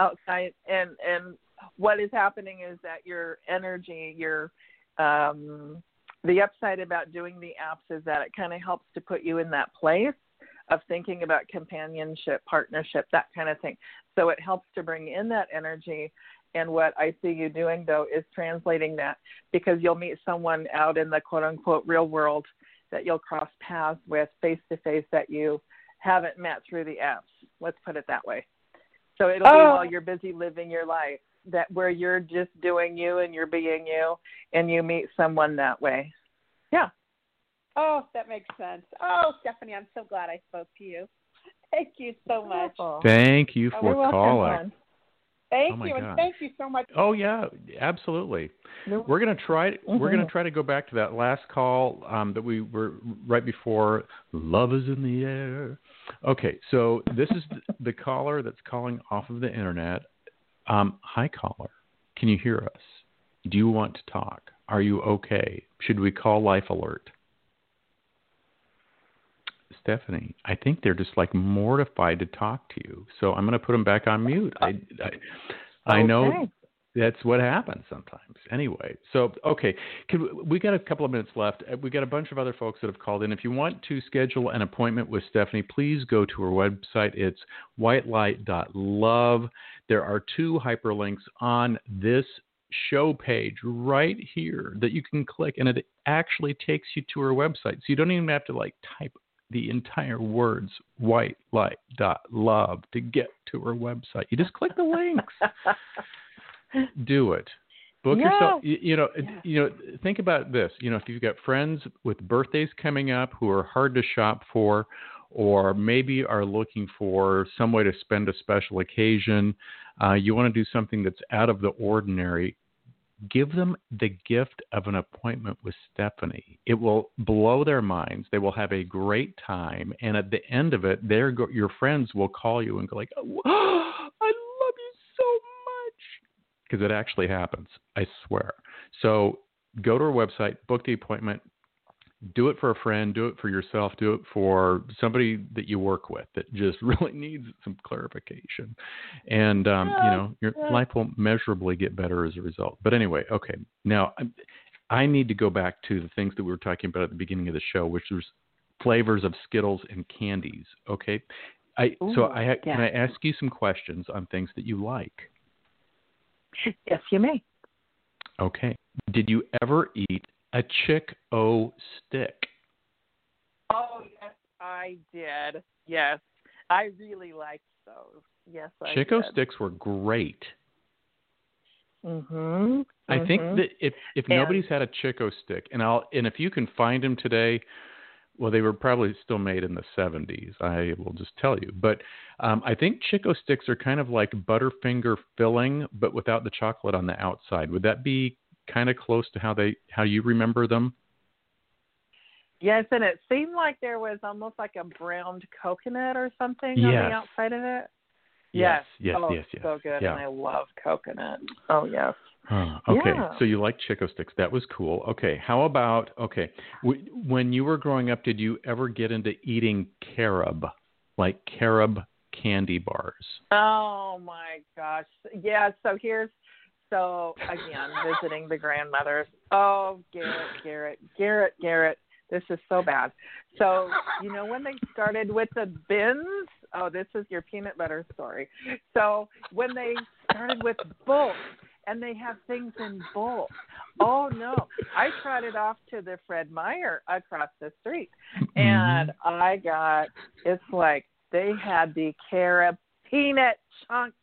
outside and and what is happening is that your energy your um the upside about doing the apps is that it kind of helps to put you in that place of thinking about companionship partnership that kind of thing. So it helps to bring in that energy. And what i see you doing though is translating that because you'll meet someone out in the quote unquote real world that you'll cross paths with face to face that you haven't met through the apps. Let's put it that way. So it'll be Oh. while you're busy living your life that where you're just doing you and you're being you and you meet someone that way. Yeah. oh, that makes sense. Oh, Stephanie, I'm so glad I spoke to you. Thank you so much. Thank you Oh, for you're welcome, calling. Thank Oh, you, God. and thank you so much. Oh yeah, absolutely. You're- We're gonna try. We're gonna try to go back to that last call um, that we were right before. Love is in the air. Okay, so this is the, the caller that's calling off of the internet. Um, hi, caller. Can you hear us? Do you want to talk? Are you okay? Should we call Life Alert? Stephanie, I think they're just like mortified to talk to you. So I'm going to put them back on mute. I, I, I know Okay. That's what happens sometimes. Anyway, so okay, Can, we got a couple of minutes left. Uh, We got a bunch of other folks that have called in. If you want to schedule an appointment with Stephanie, please go to her website. It's whitelight.love. There are two hyperlinks on this show page right here that you can click, and it actually takes you to her website. So you don't even have to like type the entire words whitelight.love to get to her website. You just click the links do it. Book Yeah. yourself. You, you know, Yeah. you know. Think about this. You know, if you've got friends with birthdays coming up who are hard to shop for, or maybe are looking for some way to spend a special occasion, uh, you want to do something that's out of the ordinary. Give them the gift of an appointment with Stephanie. It will blow their minds. They will have a great time, and at the end of it, their your friends will call you and go like, oh, "I love you so much." Because it actually happens. I swear. So go to our website, book the appointment, do it for a friend, do it for yourself, do it for somebody that you work with that just really needs some clarification, and um, you know your life will measurably get better as a result. But anyway, okay, now I, need to go back to the things that we were talking about at the beginning of the show, which was flavors of Skittles and candies. Okay. I, so I ha- can. I ask you some questions on things that you like? yes, you may. Okay. Did you ever eat a chick o stick? Oh yes, I did. Yes, I really liked those. Yes, I Chico did. sticks were great. Mm-hmm. I think that if if And- nobody's had a Chico stick, and I'll and if you can find them today, well, they were probably still made in the 70s. I will just tell you, but um, I think Chico sticks are kind of like Butterfinger filling, but without the chocolate on the outside. Would that be kind of close to how they how you remember them? Yes, and it seemed like there was almost like a browned coconut or something on the outside of it. Yes, yes, oh, yes, yes. So good, Yeah. and I love coconut. Oh yes. Huh, okay, Yeah. so you like Chico sticks. That was cool. Okay, how about okay? W- when you were growing up, did you ever get into eating carob, like carob candy bars? Oh my gosh. Yeah, so here's So again, visiting the grandmothers. Oh, Garrett, Garrett, Garrett, Garrett. This is so bad. So you know when they started with the bins. Oh, this is your peanut butter story. So when they started with bulk, and they have things in bulk. Oh no! I trotted off to the Fred Meyer across the street, and mm-hmm. I got it's like they had the carob peanut chunks.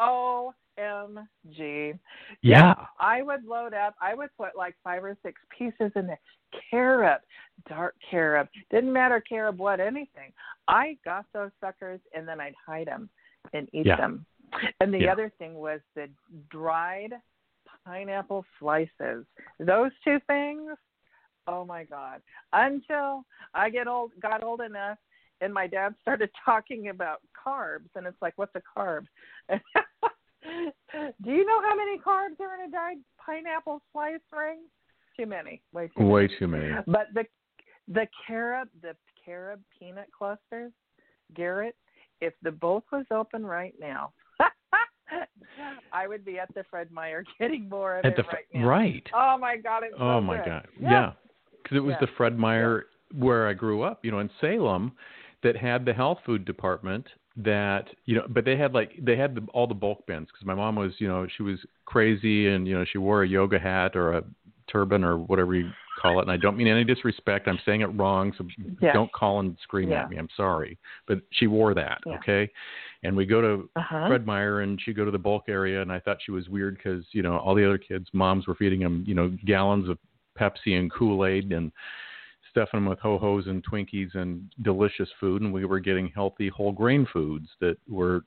OMG. Yeah. I would load up, I would put like five or six pieces in there. Carob, dark carob, didn't matter carob what, anything. I got those suckers and then I'd hide them and eat Yeah. them. And the Yeah. other thing was the dried pineapple slices. Those two things, oh my God. Until I get old got old enough and my dad started talking about carbs and it's like what's a carb do you know how many carbs are in a dried pineapple slice ring too many way too Way many. too many. but the the carob the carob peanut clusters garrett if the bulk was open right now i would be at the fred meyer getting more of At it the right now right. oh my god it's Oh so my good. God. yeah, Yeah. Because it was Yeah. the Fred Meyer where I grew up, you know, in Salem, that had the health food department. That you know, but they had like they had the, all the bulk bins because my mom was, you know, she was crazy and you know she wore a yoga hat or a turban or whatever you call it. And I don't mean any disrespect. I'm saying it wrong, so Yeah. don't call and scream Yeah. at me. I'm sorry, but she wore that. Yeah. Okay, and we go to uh-huh. Fred Meyer and she'd go to the bulk area and I thought she was weird because you know all the other kids moms were feeding them you know gallons of Pepsi and Kool Aid and stuffing them with ho hos and Twinkies and delicious food and we were getting healthy whole grain foods that were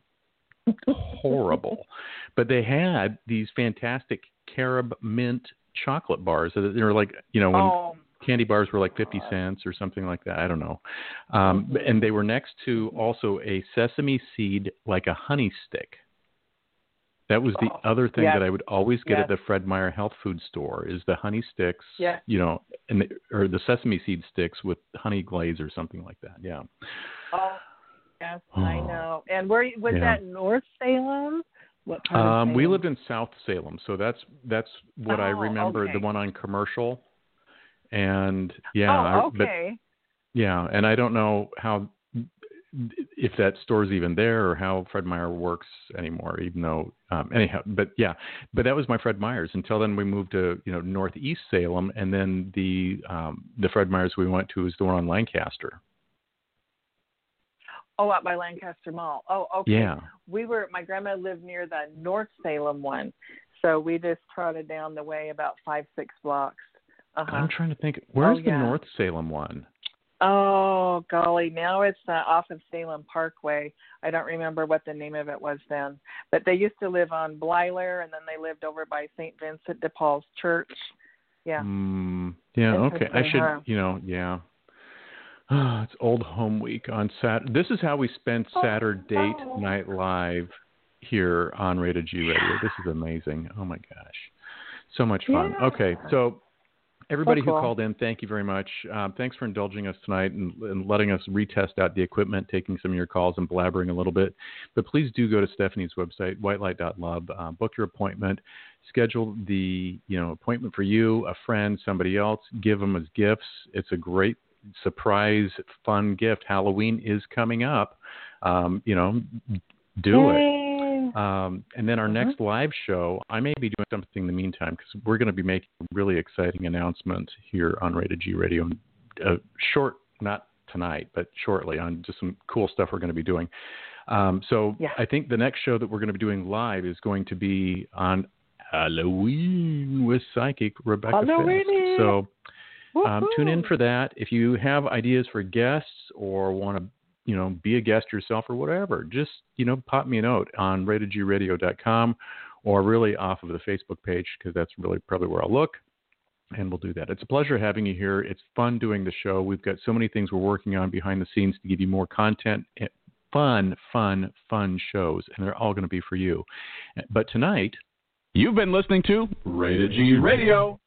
horrible but they had these fantastic carob mint chocolate bars. They were like you know when oh candy bars were like 50 cents or something like that. I don't know. Um, Mm-hmm. and they were next to also a sesame seed, like a honey stick. That was the Oh, other thing yes. that I would always get at the Fred Meyer health food store is the honey sticks, Yes. you know, and the, or the sesame seed sticks with honey glaze or something like that. Yeah. Oh, yes, I Oh. know. And where was Yeah. that North Salem? What part Um, we lived in South Salem, so that's that's what I Oh, remember. okay. The one on commercial, and yeah, oh, I- but. Yeah, and I don't know how if that store's even there or how Fred Meyer works anymore. Even though, um, anyhow, but yeah, but that was my Fred Meyer's. Until then, we moved to you know Northeast Salem, and then the um, the Fred Meyer's we went to was the one on Lancaster. Oh, out by Lancaster Mall. Oh, okay. Yeah, We were. My grandma lived near the North Salem one, so we just trotted down the way about five, six blocks. Uh-huh. I'm trying to think. Where's Oh, the yeah. North Salem one? Oh golly, now it's uh, off of Salem Parkway. I don't remember what the name of it was then, but they used to live on Blyler, and then they lived over by St. Vincent de Paul's Church. Yeah. Mm, yeah. Okay. I should. huh? You know. Yeah. It's old home week on Sat. This is how we spent Oh, Saturday oh. Night Live here on Rated G Radio. This is amazing. Oh my gosh, so much fun. Yeah. Okay, so everybody So who called in, thank you very much. Um, thanks for indulging us tonight and, and letting us retest out the equipment, taking some of your calls and blabbering a little bit. But please do go to Stephanie's website, whitelight.love, uh, book your appointment, schedule the you know appointment for you, a friend, somebody else, give them as gifts. It's a great surprise, fun gift. Halloween is coming up. Um, you know, do it. Um, and then our Mhm. next live show, I may be doing something in the meantime because we're going to be making a really exciting announcement here on Rated G Radio. Uh, short, not tonight, but shortly on just some cool stuff we're going to be doing. Um, so Yeah. I think the next show that we're going to be doing live is going to be on Halloween with psychic Rebecca Fisk. Halloween. So um, tune in for that. If you have ideas for guests or want to, you know, be a guest yourself or whatever, just you know, pop me a note on ratedgradio.com or really off of the Facebook page because that's really probably where I'll look. And we'll do that. It's a pleasure having you here. It's fun doing the show. We've got so many things we're working on behind the scenes to give you more content, eh, fun, fun, fun shows, and they're all going to be for you. But tonight, You've been listening to Rated G Radio.